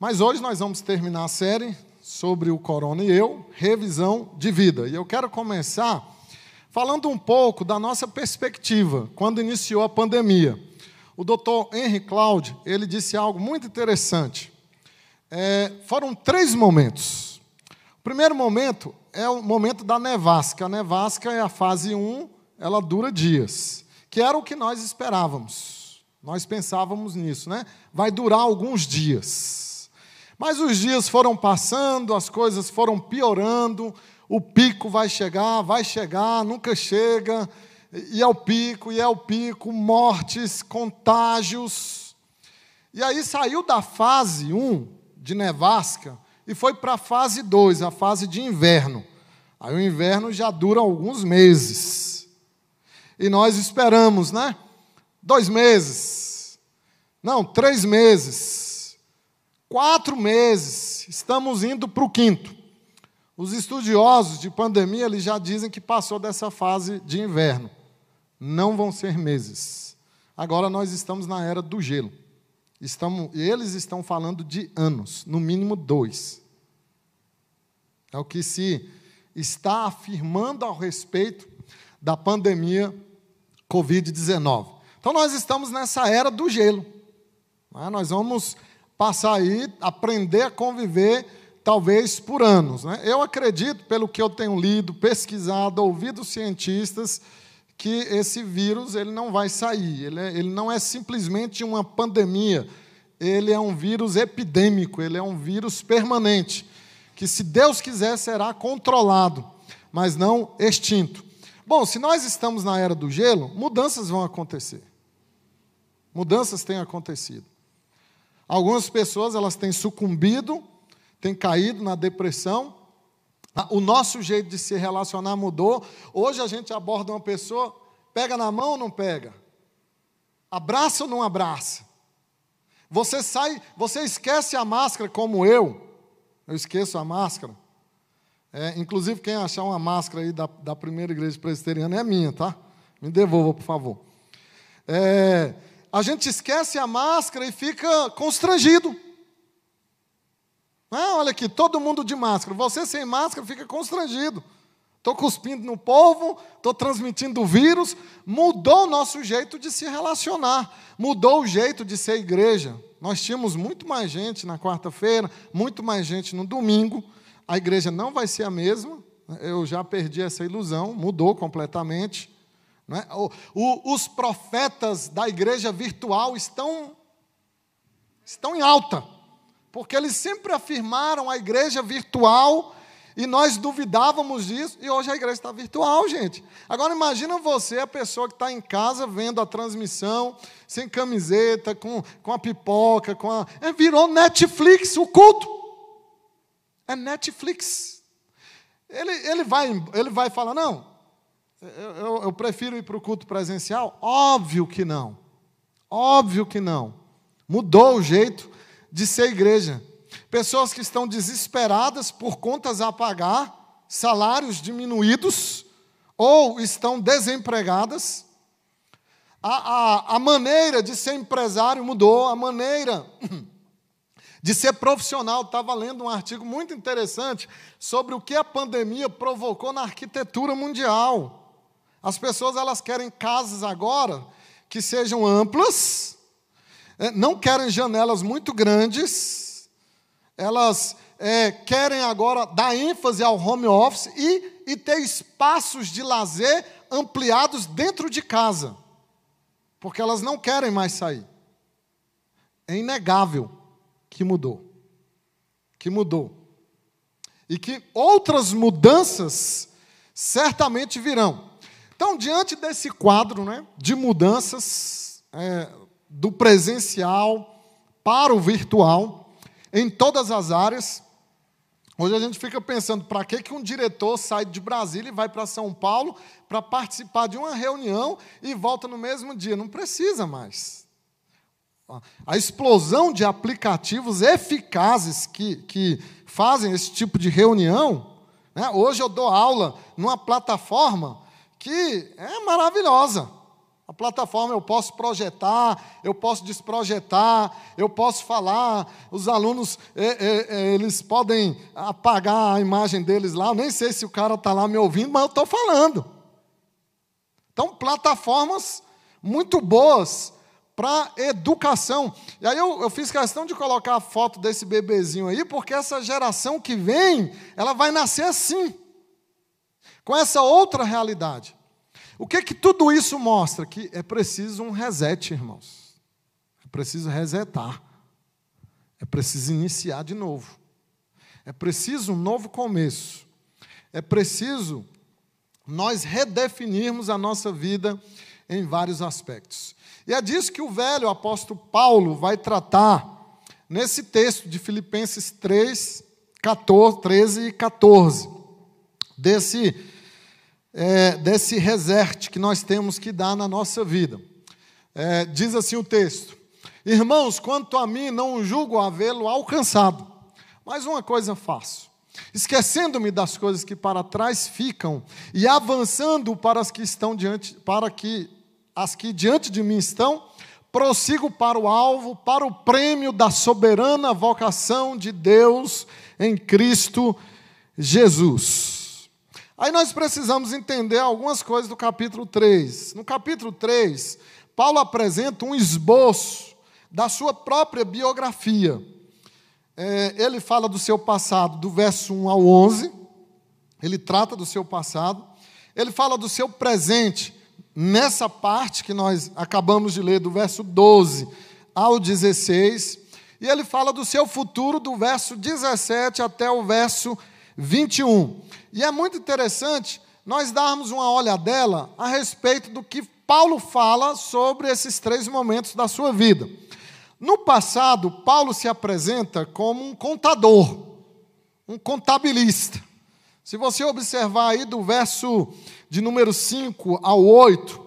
Mas hoje nós vamos terminar a série sobre o Corona e eu, revisão de vida. E eu quero começar falando um pouco da nossa perspectiva quando iniciou a pandemia. O doutor Henry Cloud, ele disse algo muito interessante. É, foram três momentos. O primeiro momento é o momento da nevasca. A nevasca é a fase 1, ela dura dias, que era o que nós esperávamos. Nós pensávamos nisso, né? Vai durar alguns dias. Mas os dias foram passando, as coisas foram piorando, o pico vai chegar, vai chegar, nunca chega, e é o pico, e é o pico, mortes, contágios. E aí saiu da fase 1 de nevasca e foi para a fase 2, a fase de inverno. Aí o inverno já dura alguns meses. E nós esperamos, né? Dois meses. Não, três meses. Quatro meses. Estamos indo para o quinto. Os estudiosos de pandemia eles já dizem que passou dessa fase de inverno. Não vão ser meses. Agora nós estamos na era do gelo. Estamos, eles estão falando de anos, no mínimo dois. É o que se está afirmando ao respeito da pandemia Covid-19. Então, nós estamos nessa era do gelo. Né? Nós vamos passar aí, aprender a conviver, talvez por anos. Né? Eu acredito, pelo que eu tenho lido, pesquisado, ouvido cientistas, que esse vírus ele não vai sair. Ele, é, ele não é simplesmente uma pandemia, ele é um vírus epidêmico, ele é um vírus permanente, que, se Deus quiser, será controlado, mas não extinto. Bom, se nós estamos na era do gelo, mudanças vão acontecer. Mudanças têm acontecido. Algumas pessoas elas têm sucumbido, têm caído na depressão, ah, o nosso jeito de se relacionar mudou. Hoje a gente aborda uma pessoa, pega na mão ou não pega? Abraça ou não abraça? Você sai, você esquece a máscara como eu. Eu esqueço a máscara. É, inclusive, quem achar uma máscara aí da, da primeira igreja presbiteriana é minha, tá? Me devolva, por favor. É, a gente esquece a máscara e fica constrangido. Ah, olha aqui, todo mundo de máscara. Você sem máscara fica constrangido. Estou cuspindo no povo, estou transmitindo o vírus. Mudou o nosso jeito de se relacionar, mudou o jeito de ser igreja. Nós tínhamos muito mais gente na quarta-feira, muito mais gente no domingo. A igreja não vai ser a mesma. Eu já perdi essa ilusão, mudou completamente. É? O, o, os profetas da igreja virtual estão, estão em alta porque eles sempre afirmaram a igreja virtual e nós duvidávamos disso, e hoje a igreja está virtual, gente. Agora imagina você, a pessoa que está em casa vendo a transmissão, sem camiseta, com, com a pipoca, com a. É, virou Netflix o culto. É Netflix. Ele, ele, vai, ele vai falar, não, eu, eu, eu prefiro ir para o culto presencial? Óbvio que não. Óbvio que não. Mudou o jeito de ser igreja. Pessoas que estão desesperadas por contas a pagar, salários diminuídos, ou estão desempregadas. A, a, a maneira de ser empresário mudou, a maneira de ser profissional. Estava lendo um artigo muito interessante sobre o que a pandemia provocou na arquitetura mundial. As pessoas elas querem casas agora que sejam amplas, é, não querem janelas muito grandes, elas é, querem agora dar ênfase ao home office e, e ter espaços de lazer ampliados dentro de casa, porque elas não querem mais sair. É inegável que mudou. Que mudou. E que outras mudanças certamente virão. Então, diante desse quadro né, de mudanças, é, do presencial para o virtual, em todas as áreas. Hoje a gente fica pensando, para que, que um diretor sai de Brasília e vai para São Paulo para participar de uma reunião e volta no mesmo dia? Não precisa mais. A explosão de aplicativos eficazes que, que fazem esse tipo de reunião. Né? Hoje eu dou aula numa plataforma que é maravilhosa. A plataforma eu posso projetar, eu posso desprojetar, eu posso falar, os alunos eles podem apagar a imagem deles lá, eu nem sei se o cara está lá me ouvindo, mas eu estou falando. Então, plataformas muito boas para educação. E aí eu, eu, fiz questão de colocar a foto desse bebezinho aí, porque essa geração que vem, ela vai nascer assim, com essa outra realidade. O que que tudo isso mostra? Que é preciso um reset, irmãos. É preciso resetar. É preciso iniciar de novo. É preciso um novo começo. É preciso nós redefinirmos a nossa vida em vários aspectos. E é disso que o velho apóstolo Paulo vai tratar nesse texto de Filipenses 3, 14, 13 e 14. Desse é, desse reset que nós temos que dar na nossa vida. É, diz assim o texto: Irmãos, quanto a mim, não julgo havê-lo alcançado, mas uma coisa faço. Esquecendo-me das coisas que para trás ficam e avançando para as que estão diante, para que as que diante de mim estão, prossigo para o alvo, para o prêmio da soberana vocação de Deus em Cristo Jesus. Aí nós precisamos entender algumas coisas do capítulo 3. No capítulo 3, Paulo apresenta um esboço da sua própria biografia. É, ele fala do seu passado, do verso 1 ao 11, ele trata do seu passado. Ele fala do seu presente, nessa parte que nós acabamos de ler, do verso 12 ao 16. E ele fala do seu futuro, do verso 17 até o verso 21. E é muito interessante nós darmos uma olhadela a respeito do que Paulo fala sobre esses três momentos da sua vida. No passado, Paulo se apresenta como um contador, um contabilista. Se você observar aí do verso de número 5 ao 8,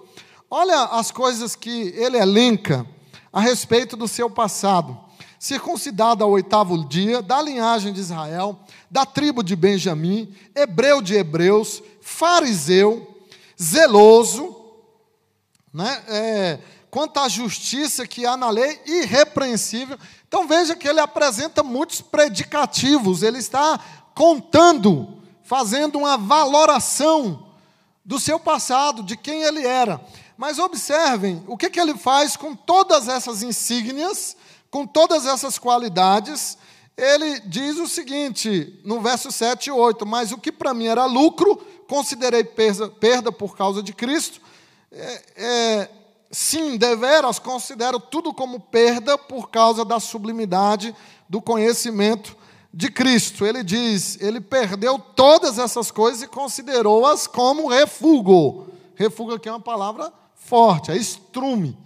olha as coisas que ele elenca a respeito do seu passado. Circuncidado ao oitavo dia, da linhagem de Israel, da tribo de Benjamim, hebreu de hebreus, fariseu, zeloso, né? É, quanto à justiça que há na lei, irrepreensível. Então veja que ele apresenta muitos predicativos, ele está contando, fazendo uma valoração do seu passado, de quem ele era. Mas observem o que, que ele faz com todas essas insígnias, com todas essas qualidades, ele diz o seguinte, no verso 7 e 8: Mas o que para mim era lucro, considerei perda, perda por causa de Cristo. É, é, sim, deveras considero tudo como perda por causa da sublimidade do conhecimento de Cristo. Ele diz, ele perdeu todas essas coisas e considerou-as como refúgio. Refúgio aqui é uma palavra forte, é estrume,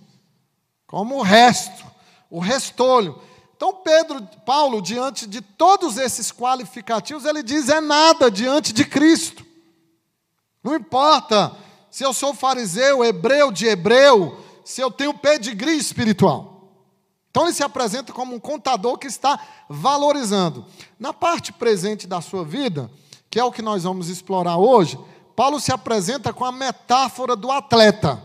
como o resto, o restolho. Então, Pedro, Paulo, diante de todos esses qualificativos, ele diz: é nada diante de Cristo. Não importa se eu sou fariseu, hebreu de hebreu, se eu tenho pedigree espiritual. Então, ele se apresenta como um contador que está valorizando. Na parte presente da sua vida, que é o que nós vamos explorar hoje, Paulo se apresenta com a metáfora do atleta.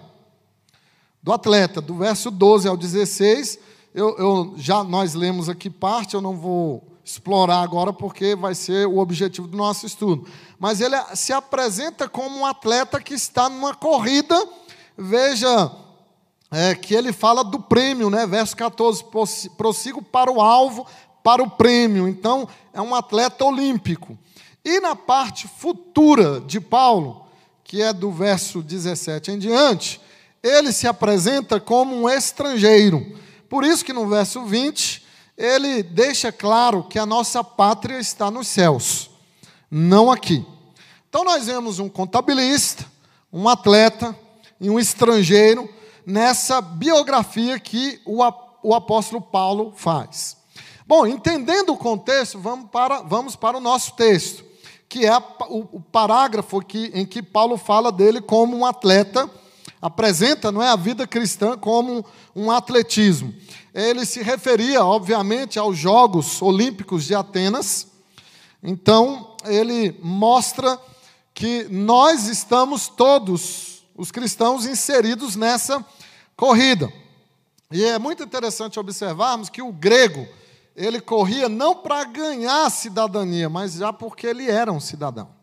Do atleta, do verso 12 ao 16 eu, eu, já nós lemos aqui parte, eu não vou explorar agora porque vai ser o objetivo do nosso estudo. Mas ele se apresenta como um atleta que está numa corrida. Veja é, que ele fala do prêmio, né? Verso 14: prossigo para o alvo, para o prêmio. Então, é um atleta olímpico. E na parte futura de Paulo, que é do verso 17 em diante, ele se apresenta como um estrangeiro. Por isso que no verso 20, ele deixa claro que a nossa pátria está nos céus, não aqui. Então nós vemos um contabilista, um atleta e um estrangeiro nessa biografia que o, o apóstolo Paulo faz. Bom, entendendo o contexto, vamos para, vamos para o nosso texto, que é o, o parágrafo que, em que Paulo fala dele como um atleta apresenta não é, a vida cristã como um atletismo. Ele se referia, obviamente, aos Jogos Olímpicos de Atenas. Então, ele mostra que nós estamos todos, os cristãos inseridos nessa corrida. E é muito interessante observarmos que o grego, ele corria não para ganhar cidadania, mas já porque ele era um cidadão.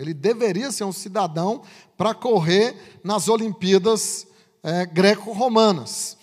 Ele deveria ser um cidadão para correr nas Olimpíadas é, greco-romanas.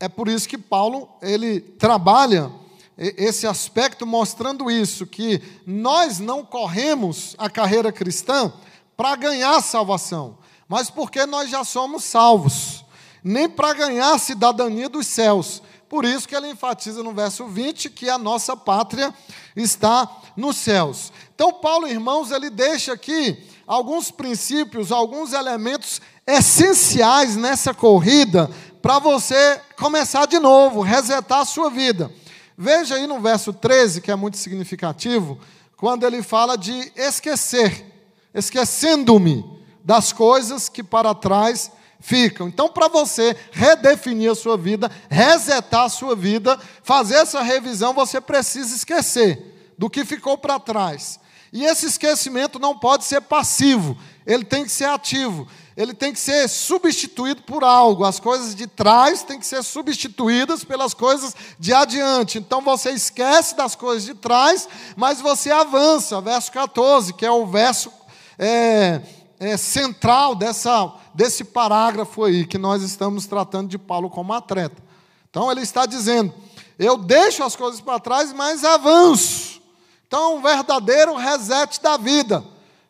É por isso que Paulo ele trabalha esse aspecto mostrando isso, que nós não corremos a carreira cristã para ganhar salvação, mas porque nós já somos salvos, nem para ganhar a cidadania dos céus. Por isso que ele enfatiza no verso 20 que a nossa pátria está nos céus. Então, Paulo, irmãos, ele deixa aqui alguns princípios, alguns elementos essenciais nessa corrida para você começar de novo, resetar a sua vida. Veja aí no verso 13, que é muito significativo, quando ele fala de esquecer, esquecendo-me das coisas que para trás ficam. Então, para você redefinir a sua vida, resetar a sua vida, fazer essa revisão, você precisa esquecer do que ficou para trás. E esse esquecimento não pode ser passivo, ele tem que ser ativo ele tem que ser substituído por algo. As coisas de trás têm que ser substituídas pelas coisas de adiante. Então você esquece das coisas de trás, mas você avança. Verso 14, que é o verso é, é, central dessa, desse parágrafo aí, que nós estamos tratando de Paulo como atleta. Então ele está dizendo: eu deixo as coisas para trás, mas avanço. Então, um verdadeiro reset da vida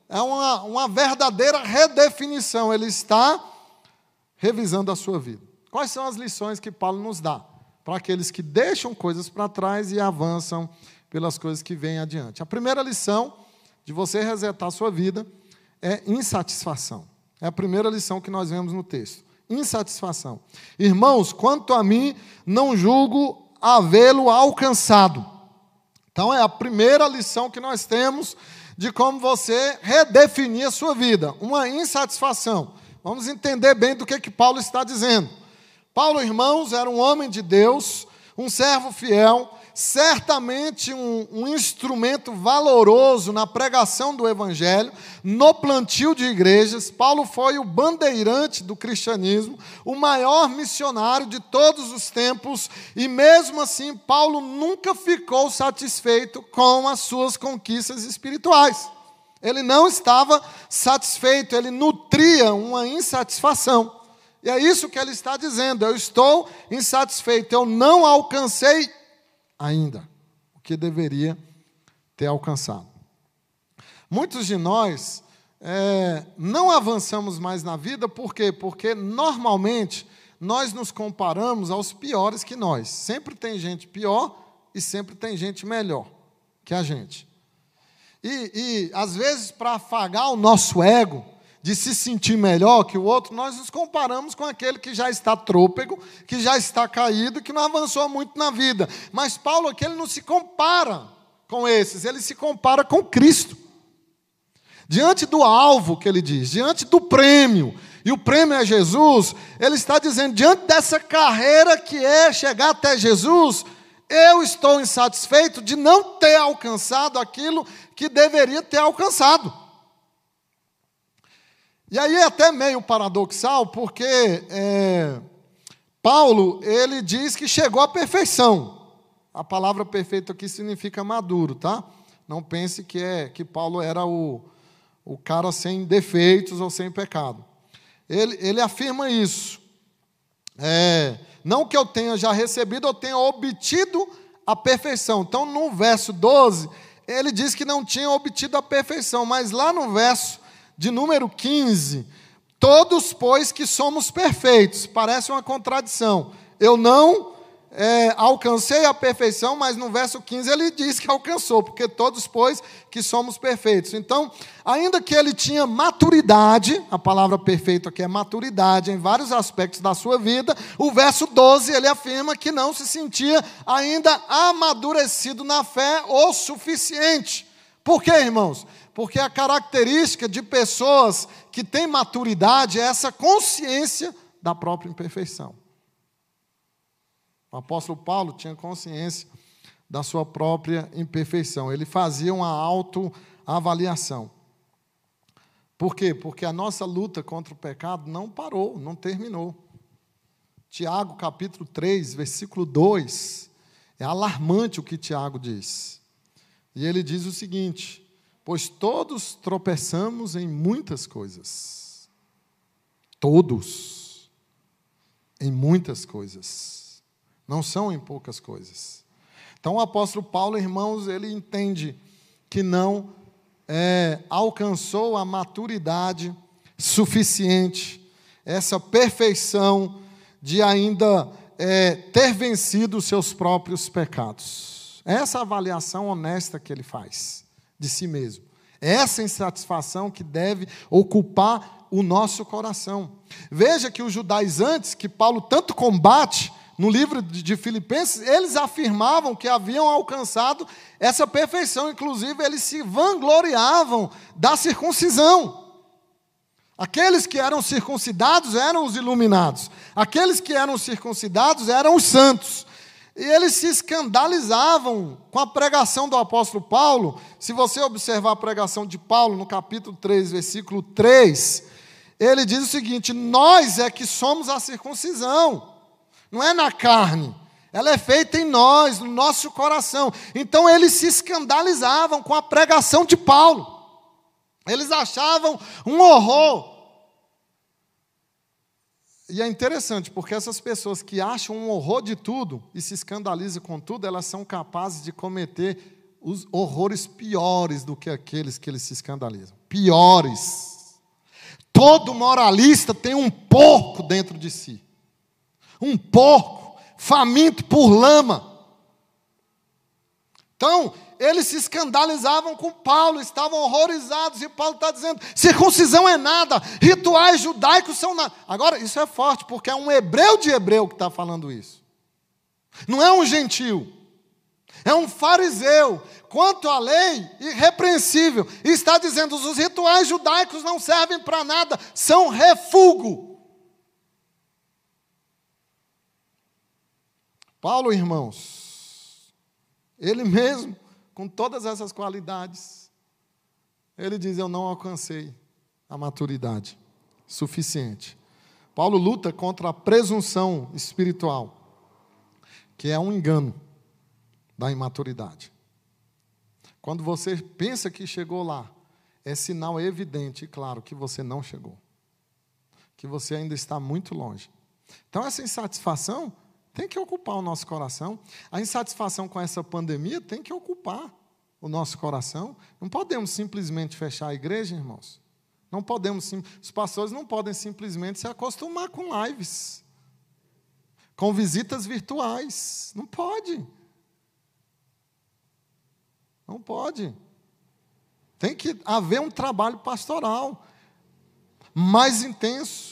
é uma, uma verdadeira redefinição. Ele está revisando a sua vida. Quais são as lições que Paulo nos dá para aqueles que deixam coisas para trás e avançam pelas coisas que vêm adiante? A primeira lição de você resetar a sua vida é insatisfação. É a primeira lição que nós vemos no texto. Insatisfação. Irmãos, quanto a mim, não julgo havê-lo alcançado. Então, é a primeira lição que nós temos de como você redefinir a sua vida, uma insatisfação. Vamos entender bem do que, que Paulo está dizendo. Paulo, irmãos, era um homem de Deus, um servo fiel, certamente um, um, instrumento valoroso na pregação do Evangelho, no plantio de igrejas. Paulo foi o bandeirante do cristianismo, o maior missionário de todos os tempos, e mesmo assim, Paulo nunca ficou satisfeito com as suas conquistas espirituais. Ele não estava satisfeito, ele nutria uma insatisfação. E é isso que ele está dizendo: eu estou insatisfeito, eu não alcancei ainda o que deveria ter alcançado. Muitos de nós é, não avançamos mais na vida, por quê? Porque normalmente nós nos comparamos aos piores que nós. Sempre tem gente pior e sempre tem gente melhor que a gente. E, e às vezes, para afagar o nosso ego, de se sentir melhor que o outro, nós nos comparamos com aquele que já está trôpego, que já está caído, que não avançou muito na vida. Mas Paulo aqui ele não se compara com esses, ele se compara com Cristo. Diante do alvo que ele diz, diante do prêmio, e o prêmio é Jesus, ele está dizendo: diante dessa carreira que é chegar até Jesus, eu estou insatisfeito de não ter alcançado aquilo que deveria ter alcançado. E aí é até meio paradoxal, porque é, Paulo ele diz que chegou à perfeição. A palavra perfeito aqui significa maduro, tá? Não pense que é que Paulo era o, o cara sem defeitos ou sem pecado. Ele, ele afirma isso. É, não que eu tenha já recebido, eu tenha obtido a perfeição. Então, no verso 12, ele diz que não tinha obtido a perfeição, mas lá no verso de número 15, todos, pois, que somos perfeitos. Parece uma contradição. Eu não é, alcancei a perfeição, mas no verso 15 ele diz que alcançou, porque todos, pois, que somos perfeitos. Então, ainda que ele tinha maturidade, a palavra perfeito aqui é maturidade em vários aspectos da sua vida, o verso 12 ele afirma que não se sentia ainda amadurecido na fé o suficiente. Por quê, irmãos? porque a característica de pessoas que têm maturidade é essa consciência da própria imperfeição. O apóstolo Paulo tinha consciência da sua própria imperfeição, ele fazia uma autoavaliação. Por quê? Porque a nossa luta contra o pecado não parou, não terminou. Tiago, capítulo 3, versículo 2, é alarmante o que Tiago diz. E ele diz o seguinte: Pois todos tropeçamos em muitas coisas. Todos. Em muitas coisas. Não são em poucas coisas. Então o apóstolo Paulo, irmãos, ele entende que não é, alcançou a maturidade suficiente, essa perfeição de ainda é, ter vencido os seus próprios pecados. Essa avaliação honesta que ele faz de si mesmo. Essa insatisfação que deve ocupar o nosso coração. Veja que os judaizantes, que Paulo tanto combate, no livro de Filipenses, eles afirmavam que haviam alcançado essa perfeição, inclusive eles se vangloriavam da circuncisão. Aqueles que eram circuncidados eram os iluminados, aqueles que eram circuncidados eram os santos. E eles se escandalizavam com a pregação do apóstolo Paulo. Se você observar a pregação de Paulo no capítulo 3, versículo 3, ele diz o seguinte: Nós é que somos a circuncisão não é na carne. Ela é feita em nós, no nosso coração. Então eles se escandalizavam com a pregação de Paulo. Eles achavam um horror. E é interessante, porque essas pessoas que acham um horror de tudo e se escandalizam com tudo, elas são capazes de cometer os horrores piores do que aqueles que eles se escandalizam. Piores. Todo moralista tem um porco dentro de si um porco faminto por lama. Então, eles se escandalizavam com Paulo, estavam horrorizados, e Paulo está dizendo: circuncisão é nada, rituais judaicos são nada. Agora, isso é forte, porque é um hebreu de hebreu que está falando isso. Não é um gentil, é um fariseu, quanto à lei, irrepreensível, e está dizendo: os rituais judaicos não servem para nada, são refúgio. Paulo, irmãos, ele mesmo, com todas essas qualidades, ele diz: Eu não alcancei a maturidade suficiente. Paulo luta contra a presunção espiritual, que é um engano da imaturidade. Quando você pensa que chegou lá, é sinal evidente e claro que você não chegou, que você ainda está muito longe. Então, essa insatisfação tem que ocupar o nosso coração. A insatisfação com essa pandemia tem que ocupar o nosso coração. Não podemos simplesmente fechar a igreja, irmãos. Não podemos, os pastores não podem simplesmente se acostumar com lives, com visitas virtuais. Não pode. Não pode. Tem que haver um trabalho pastoral mais intenso.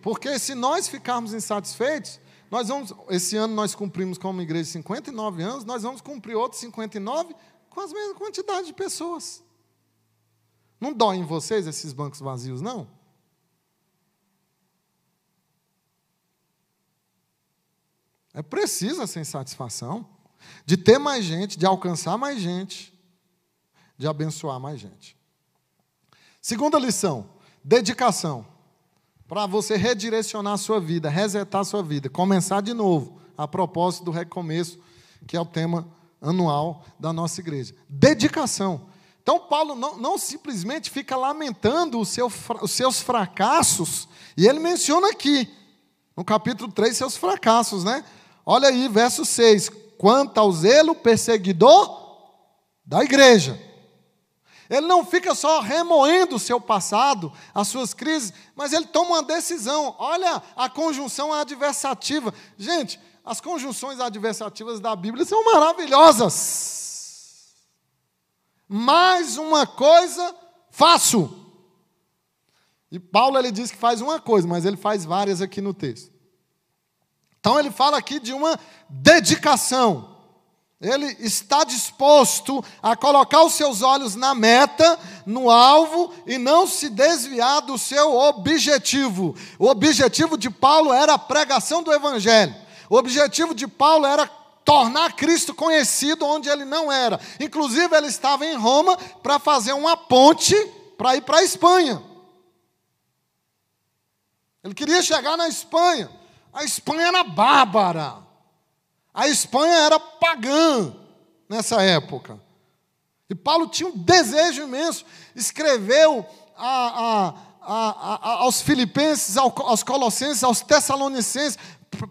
Porque se nós ficarmos insatisfeitos, nós vamos, esse ano nós cumprimos como igreja 59 anos, nós vamos cumprir outros 59 com as mesmas quantidade de pessoas. Não dói em vocês esses bancos vazios, não? É preciso essa insatisfação de ter mais gente, de alcançar mais gente, de abençoar mais gente. Segunda lição: dedicação para você redirecionar a sua vida, resetar a sua vida, começar de novo, a propósito do recomeço, que é o tema anual da nossa igreja. Dedicação. Então, Paulo não, não simplesmente fica lamentando seu, os seus fracassos, e ele menciona aqui, no capítulo 3, seus fracassos, né? Olha aí, verso 6. Quanto ao zelo perseguidor da igreja. Ele não fica só remoendo o seu passado, as suas crises, mas ele toma uma decisão. Olha a conjunção adversativa. Gente, as conjunções adversativas da Bíblia são maravilhosas. Mais uma coisa faço. E Paulo ele diz que faz uma coisa, mas ele faz várias aqui no texto. Então ele fala aqui de uma dedicação. Ele está disposto a colocar os seus olhos na meta, no alvo, e não se desviar do seu objetivo. O objetivo de Paulo era a pregação do Evangelho. O objetivo de Paulo era tornar Cristo conhecido onde ele não era. Inclusive, ele estava em Roma para fazer uma ponte para ir para a Espanha. Ele queria chegar na Espanha. A Espanha era bárbara. A Espanha era pagã nessa época. E Paulo tinha um desejo imenso. Escreveu a, a, a, aos Filipenses, aos Colossenses, aos Tessalonicenses,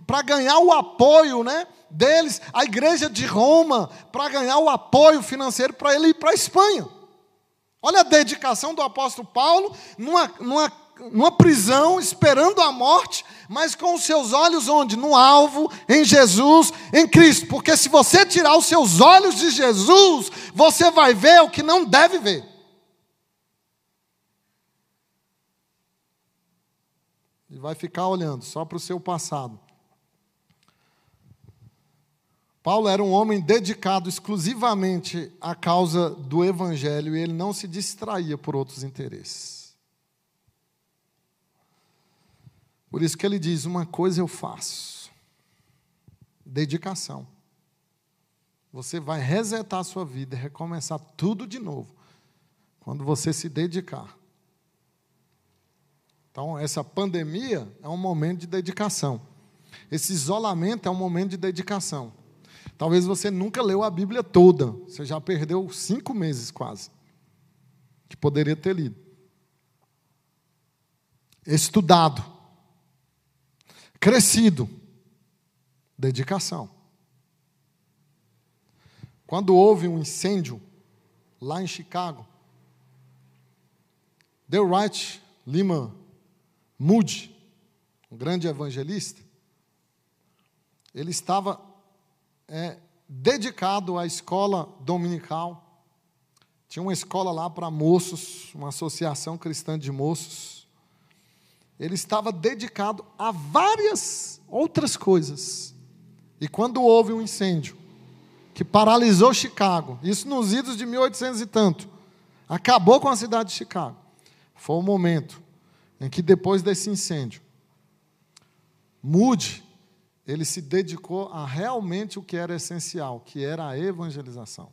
para ganhar o apoio né, deles, a igreja de Roma, para ganhar o apoio financeiro para ele ir para a Espanha. Olha a dedicação do apóstolo Paulo numa, numa numa prisão, esperando a morte, mas com os seus olhos onde? No alvo, em Jesus, em Cristo. Porque se você tirar os seus olhos de Jesus, você vai ver o que não deve ver. E vai ficar olhando só para o seu passado. Paulo era um homem dedicado exclusivamente à causa do Evangelho e ele não se distraía por outros interesses. Por isso que ele diz: Uma coisa eu faço, dedicação. Você vai resetar a sua vida e recomeçar tudo de novo, quando você se dedicar. Então, essa pandemia é um momento de dedicação. Esse isolamento é um momento de dedicação. Talvez você nunca leu a Bíblia toda, você já perdeu cinco meses quase, que poderia ter lido. Estudado crescido. Dedicação. Quando houve um incêndio lá em Chicago, Wright Lima Moody, um grande evangelista, ele estava é, dedicado à escola dominical. Tinha uma escola lá para moços, uma associação cristã de moços ele estava dedicado a várias outras coisas. E quando houve um incêndio que paralisou Chicago, isso nos idos de 1800 e tanto, acabou com a cidade de Chicago. Foi o momento em que depois desse incêndio, Moody, ele se dedicou a realmente o que era essencial, que era a evangelização.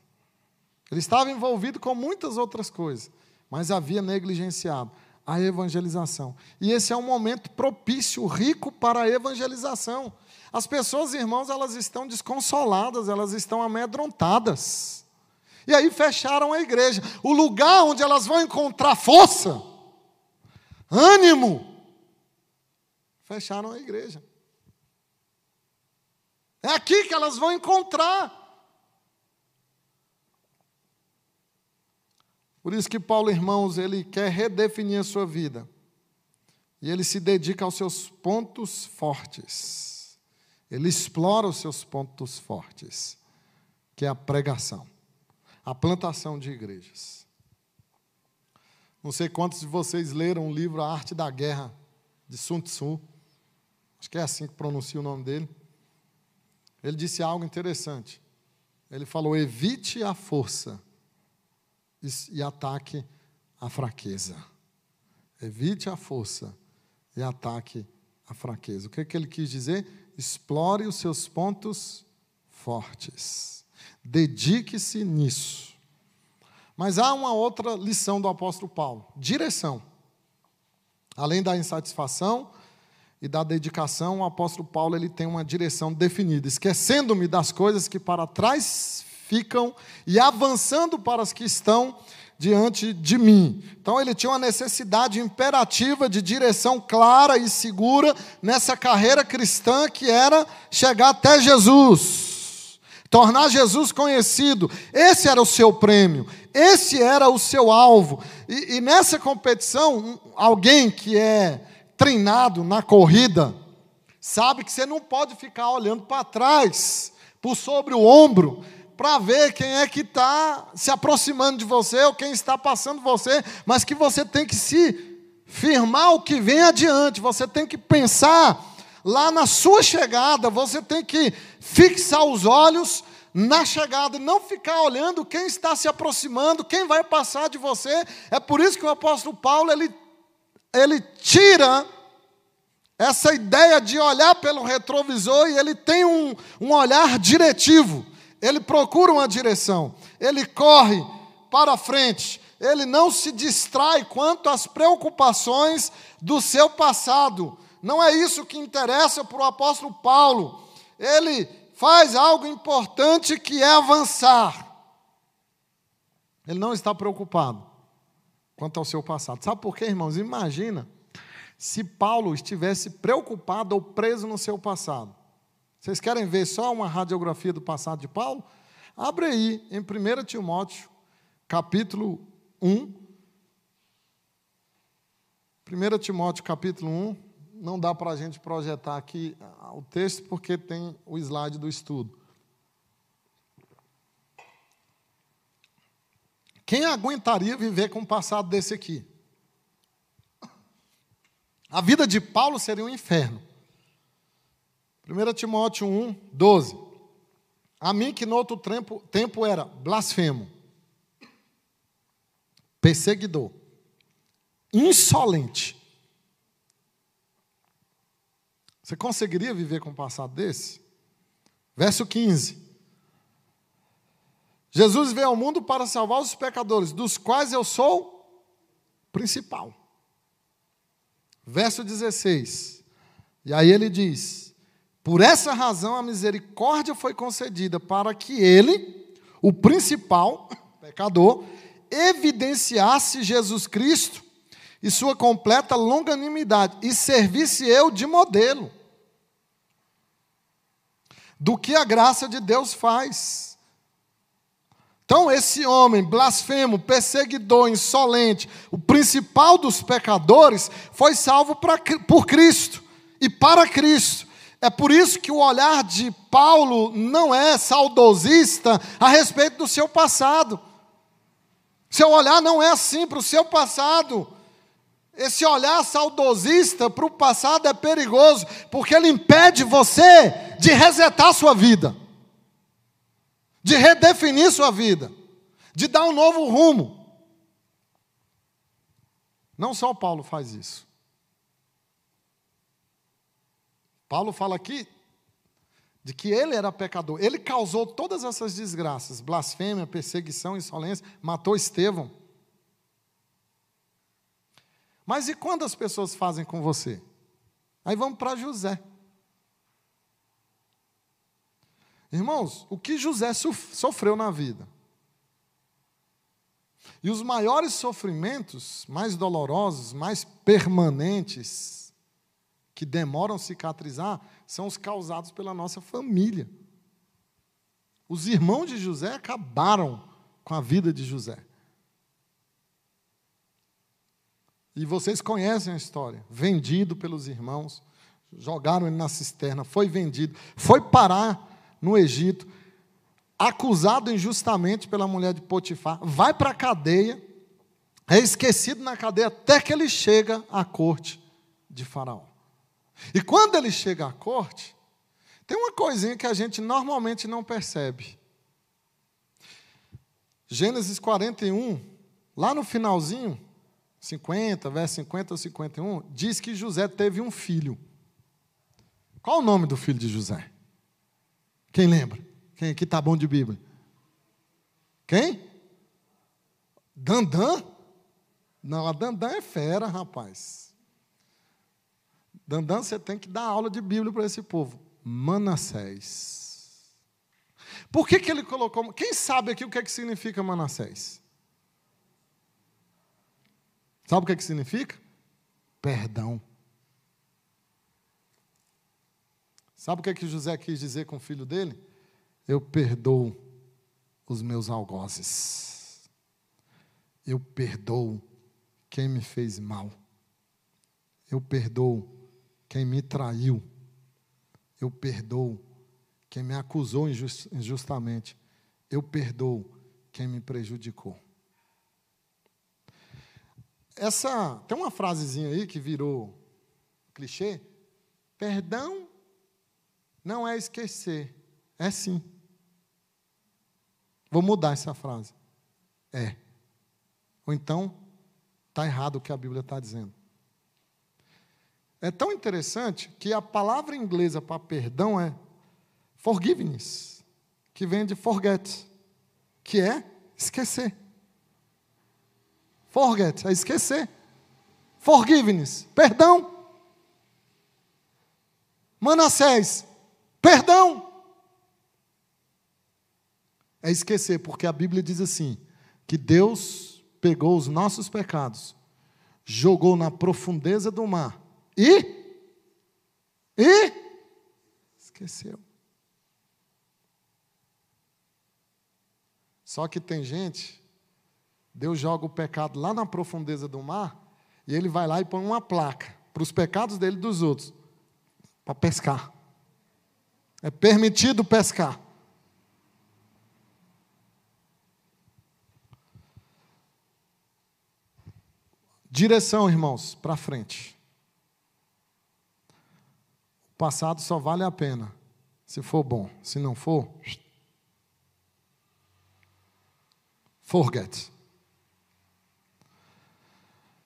Ele estava envolvido com muitas outras coisas, mas havia negligenciado a evangelização. E esse é um momento propício, rico para a evangelização. As pessoas, irmãos, elas estão desconsoladas, elas estão amedrontadas. E aí fecharam a igreja. O lugar onde elas vão encontrar força, ânimo, fecharam a igreja. É aqui que elas vão encontrar Por isso que Paulo, irmãos, ele quer redefinir a sua vida. E ele se dedica aos seus pontos fortes. Ele explora os seus pontos fortes, que é a pregação, a plantação de igrejas. Não sei quantos de vocês leram o livro A Arte da Guerra, de Sun Tzu. Acho que é assim que pronuncia o nome dele. Ele disse algo interessante. Ele falou: evite a força e ataque a fraqueza. Evite a força e ataque a fraqueza. O que, é que ele quis dizer? Explore os seus pontos fortes. Dedique-se nisso. Mas há uma outra lição do apóstolo Paulo: direção. Além da insatisfação e da dedicação, o apóstolo Paulo ele tem uma direção definida, esquecendo-me das coisas que para trás ficam e avançando para as que estão diante de mim. Então ele tinha uma necessidade imperativa de direção clara e segura nessa carreira cristã que era chegar até Jesus, tornar Jesus conhecido. Esse era o seu prêmio, esse era o seu alvo. E, e nessa competição, alguém que é treinado na corrida sabe que você não pode ficar olhando para trás, por sobre o ombro para ver quem é que está se aproximando de você ou quem está passando você, mas que você tem que se firmar o que vem adiante, você tem que pensar lá na sua chegada, você tem que fixar os olhos na chegada não ficar olhando quem está se aproximando, quem vai passar de você. É por isso que o apóstolo Paulo ele, ele tira Essa ideia de olhar pelo retrovisor e ele tem um, um olhar diretivo. Ele procura uma direção. Ele corre para frente. Ele não se distrai quanto às preocupações do seu passado. Não é isso que interessa para o apóstolo Paulo. Ele faz algo importante que é avançar. Ele não está preocupado quanto ao seu passado. Sabe por quê, irmãos? Imagina se Paulo estivesse preocupado ou preso no seu passado. Vocês querem ver só uma radiografia do passado de Paulo? Abre aí em 1 Timóteo, capítulo 1. 1 Timóteo, capítulo 1. Não dá para a gente projetar aqui o texto porque tem o slide do estudo. Quem aguentaria viver com um passado desse aqui? A vida de Paulo seria um inferno. 1 Timóteo 1, 12. A mim que no outro tempo, tempo era blasfemo, perseguidor, insolente. Você conseguiria viver com um passado desse? Verso 15. Jesus veio ao mundo para salvar os pecadores, dos quais eu sou principal. Verso 16. E aí ele diz: Por essa razão a misericórdia foi concedida para que ele, o principal pecador, evidenciasse Jesus Cristo e sua completa longanimidade e servisse eu de modelo do que a graça de Deus faz então, esse homem blasfemo, perseguidor, insolente, o principal dos pecadores, foi salvo pra, por Cristo e para Cristo. É por isso que o olhar de Paulo não é saudosista a respeito do seu passado. Seu olhar não é assim para o seu passado. Esse olhar saudosista para o passado é perigoso, porque ele impede você de resetar sua vida de redefinir sua vida, de dar um novo rumo. Não só Paulo faz isso. Paulo fala aqui de que ele era pecador. Ele causou todas essas desgraças: blasfêmia, perseguição, insolência, matou Estevão. Mas e quando as pessoas fazem com você? Aí vamos para José. Irmãos, o que José sofreu na vida? E os maiores sofrimentos, mais dolorosos, mais permanentes, que demoram a cicatrizar, são os causados pela nossa família. Os irmãos de José acabaram com a vida de José. E vocês conhecem a história. Vendido pelos irmãos, jogaram ele na cisterna, foi vendido, foi parar no Egito, acusado injustamente pela mulher de Potifar, vai para a cadeia, é esquecido na cadeia até que ele chega à corte de Faraó. E quando ele chega à corte, tem uma coisinha que a gente normalmente não percebe. Gênesis 41, lá no finalzinho, 50, verso 50 ou 51, diz que José teve um filho. Qual o nome do filho de José? Quem lembra? Quem aqui está bom de Bíblia? Quem? Dandan? Não, a Dandan é fera, rapaz. Dandan, você tem que dar aula de Bíblia para esse povo. Manassés. Por que, que ele colocou. Quem sabe aqui o que, é que significa Manassés? Sabe o que, é que significa? Perdão. Sabe o que, é que José quis dizer com o filho dele? Eu perdoo os meus algozes. Eu perdoo quem me fez mal. Eu perdoo quem me traiu. Eu perdoo quem me acusou injustamente. Eu perdoo quem me prejudicou. Essa tem uma frasezinha aí que virou clichê. Perdão não é esquecer, é sim. Vou mudar essa frase. É. Ou então, está errado o que a Bíblia está dizendo. É tão interessante que a palavra inglesa para perdão é forgiveness, que vem de forget, que é esquecer. Forget é esquecer. Forgiveness, perdão. Manassés, perdão. É esquecer, porque a Bíblia diz assim: que Deus pegou os nossos pecados, jogou na profundeza do mar e. E. Esqueceu. Só que tem gente, Deus joga o pecado lá na profundeza do mar, e ele vai lá e põe uma placa para os pecados dele e dos outros, para pescar. É permitido pescar. Direção, irmãos, para frente. O passado só vale a pena se for bom. Se não for, forget.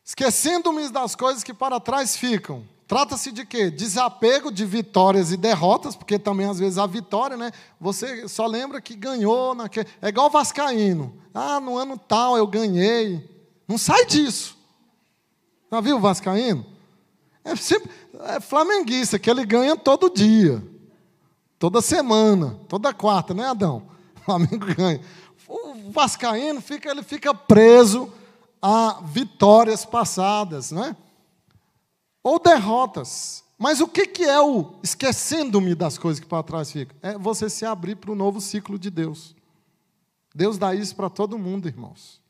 Esquecendo-me das coisas que para trás ficam. Trata-se de quê? Desapego de vitórias e derrotas, porque também às vezes a vitória, né? Você só lembra que ganhou naquele. É igual Vascaíno. Ah, no ano tal eu ganhei. Não sai disso. Já viu o Vascaíno? É sempre é flamenguista, que ele ganha todo dia, toda semana, toda quarta, né, Adão? O Flamengo ganha. O Vascaíno fica, ele fica preso a vitórias passadas, né? Ou derrotas. Mas o que, que é o esquecendo-me das coisas que para trás ficam? É você se abrir para o novo ciclo de Deus. Deus dá isso para todo mundo, irmãos.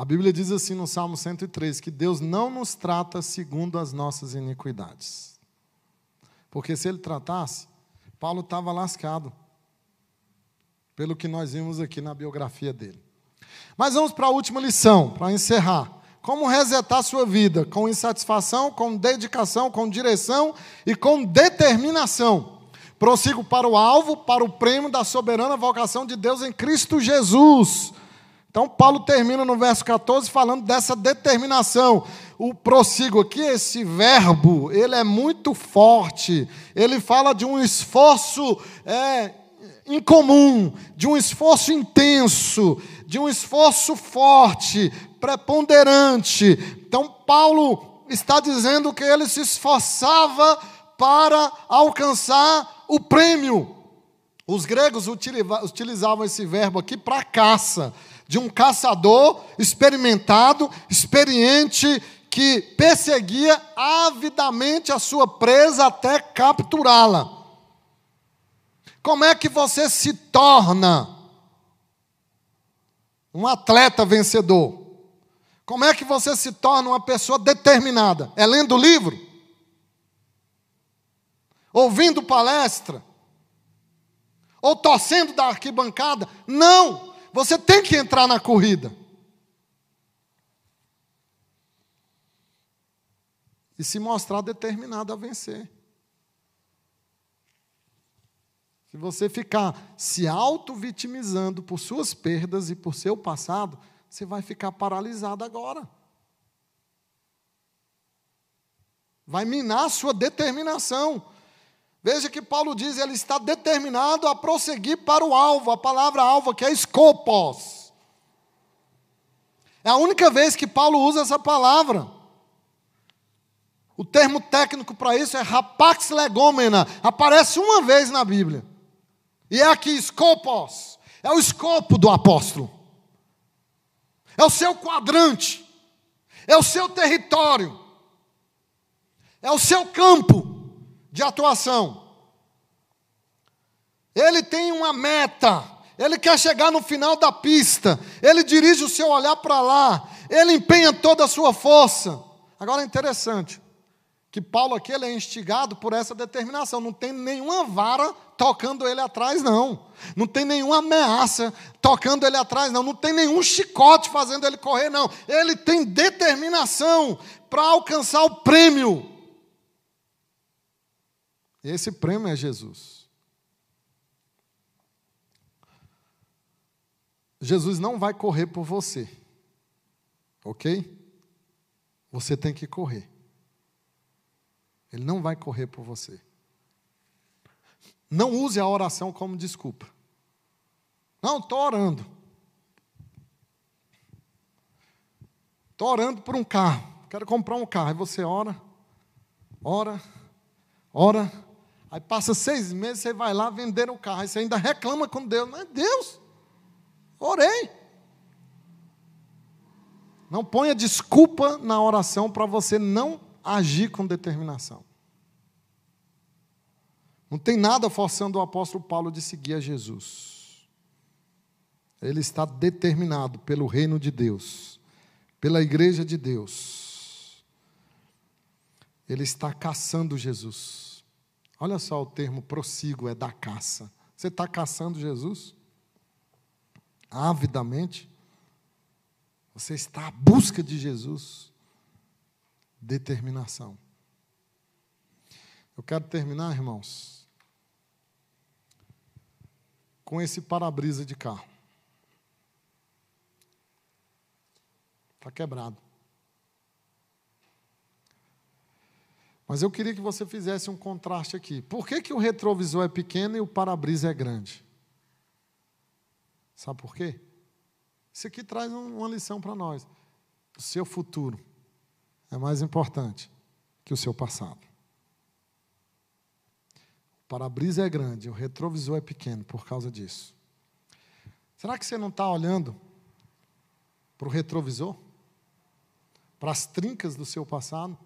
A Bíblia diz assim no Salmo 103 que Deus não nos trata segundo as nossas iniquidades. Porque se ele tratasse, Paulo estava lascado. Pelo que nós vimos aqui na biografia dele. Mas vamos para a última lição, para encerrar. Como resetar sua vida? Com insatisfação, com dedicação, com direção e com determinação. Prossigo para o alvo, para o prêmio da soberana vocação de Deus em Cristo Jesus. Então, Paulo termina no verso 14 falando dessa determinação. O prossigo aqui, esse verbo, ele é muito forte. Ele fala de um esforço é, incomum, de um esforço intenso, de um esforço forte, preponderante. Então, Paulo está dizendo que ele se esforçava para alcançar o prêmio. Os gregos utilizavam esse verbo aqui para caça de um caçador experimentado, experiente, que perseguia avidamente a sua presa até capturá-la. Como é que você se torna um atleta vencedor? Como é que você se torna uma pessoa determinada? É lendo livro? Ouvindo palestra? Ou torcendo da arquibancada? Não! Você tem que entrar na corrida. E se mostrar determinado a vencer. Se você ficar se auto-vitimizando por suas perdas e por seu passado, você vai ficar paralisado agora. Vai minar a sua determinação. Veja que Paulo diz, ele está determinado a prosseguir para o alvo, a palavra alvo que é escopos. É a única vez que Paulo usa essa palavra. O termo técnico para isso é rapax legomena. Aparece uma vez na Bíblia. E é aqui, escopos. É o escopo do apóstolo. É o seu quadrante. É o seu território. É o seu campo de atuação. Ele tem uma meta, ele quer chegar no final da pista, ele dirige o seu olhar para lá, ele empenha toda a sua força. Agora é interessante que Paulo aqui ele é instigado por essa determinação, não tem nenhuma vara tocando ele atrás, não. Não tem nenhuma ameaça tocando ele atrás, não. Não tem nenhum chicote fazendo ele correr, não. Ele tem determinação para alcançar o prêmio esse prêmio é Jesus. Jesus não vai correr por você. Ok? você tem que correr. Ele não vai correr por você. Não use a oração como desculpa. Não, estou orando. Estou orando por um carro. Quero comprar um carro. Aí você ora, ora, ora. Aí passa seis meses, você vai lá vender o carro. Aí você ainda reclama com Deus. Mas Deus, orei. Não ponha desculpa na oração para você não agir com determinação. Não tem nada forçando o apóstolo Paulo de seguir a Jesus. Ele está determinado pelo reino de Deus, pela igreja de Deus. Ele está caçando Jesus. Olha só o termo prossigo, é da caça. Você está caçando Jesus? Avidamente? Você está à busca de Jesus. Determinação. Eu quero terminar, irmãos, com esse para-brisa de carro. Está quebrado. Mas eu queria que você fizesse um contraste aqui. Por que, que o retrovisor é pequeno e o para-brisa é grande? Sabe por quê? Isso aqui traz uma lição para nós. O seu futuro é mais importante que o seu passado. O para-brisa é grande, o retrovisor é pequeno por causa disso. Será que você não está olhando para o retrovisor? Para as trincas do seu passado?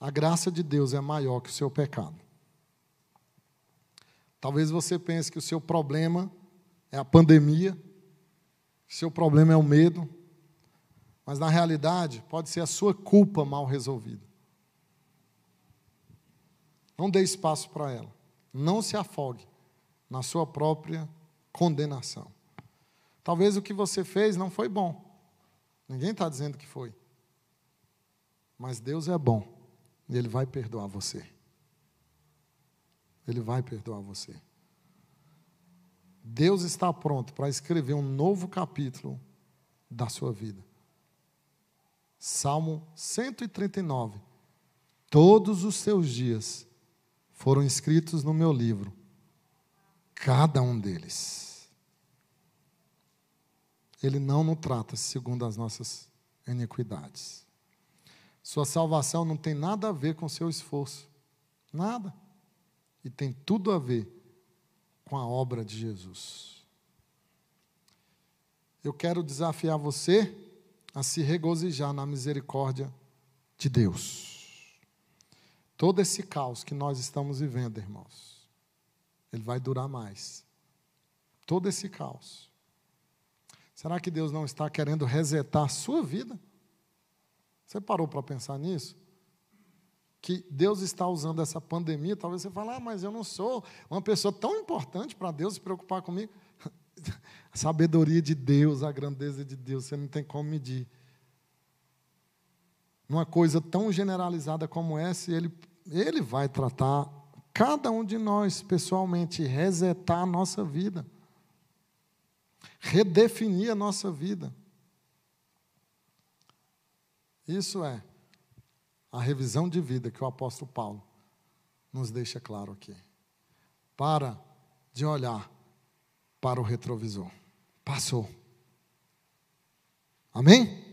A graça de Deus é maior que o seu pecado. Talvez você pense que o seu problema é a pandemia, seu problema é o medo, mas na realidade pode ser a sua culpa mal resolvida. Não dê espaço para ela. Não se afogue na sua própria condenação. Talvez o que você fez não foi bom. Ninguém está dizendo que foi. Mas Deus é bom e Ele vai perdoar você. Ele vai perdoar você. Deus está pronto para escrever um novo capítulo da sua vida. Salmo 139. Todos os seus dias foram escritos no meu livro, cada um deles. Ele não nos trata segundo as nossas iniquidades. Sua salvação não tem nada a ver com seu esforço. Nada. E tem tudo a ver com a obra de Jesus. Eu quero desafiar você a se regozijar na misericórdia de Deus. Todo esse caos que nós estamos vivendo, irmãos, ele vai durar mais. Todo esse caos. Será que Deus não está querendo resetar a sua vida? Você parou para pensar nisso? que Deus está usando essa pandemia, talvez você fale, ah, mas eu não sou uma pessoa tão importante para Deus se preocupar comigo. A sabedoria de Deus, a grandeza de Deus, você não tem como medir. Numa coisa tão generalizada como essa, ele, ele vai tratar cada um de nós pessoalmente, resetar a nossa vida, redefinir a nossa vida. Isso é a revisão de vida que o apóstolo Paulo nos deixa claro aqui. Para de olhar para o retrovisor. Passou. Amém?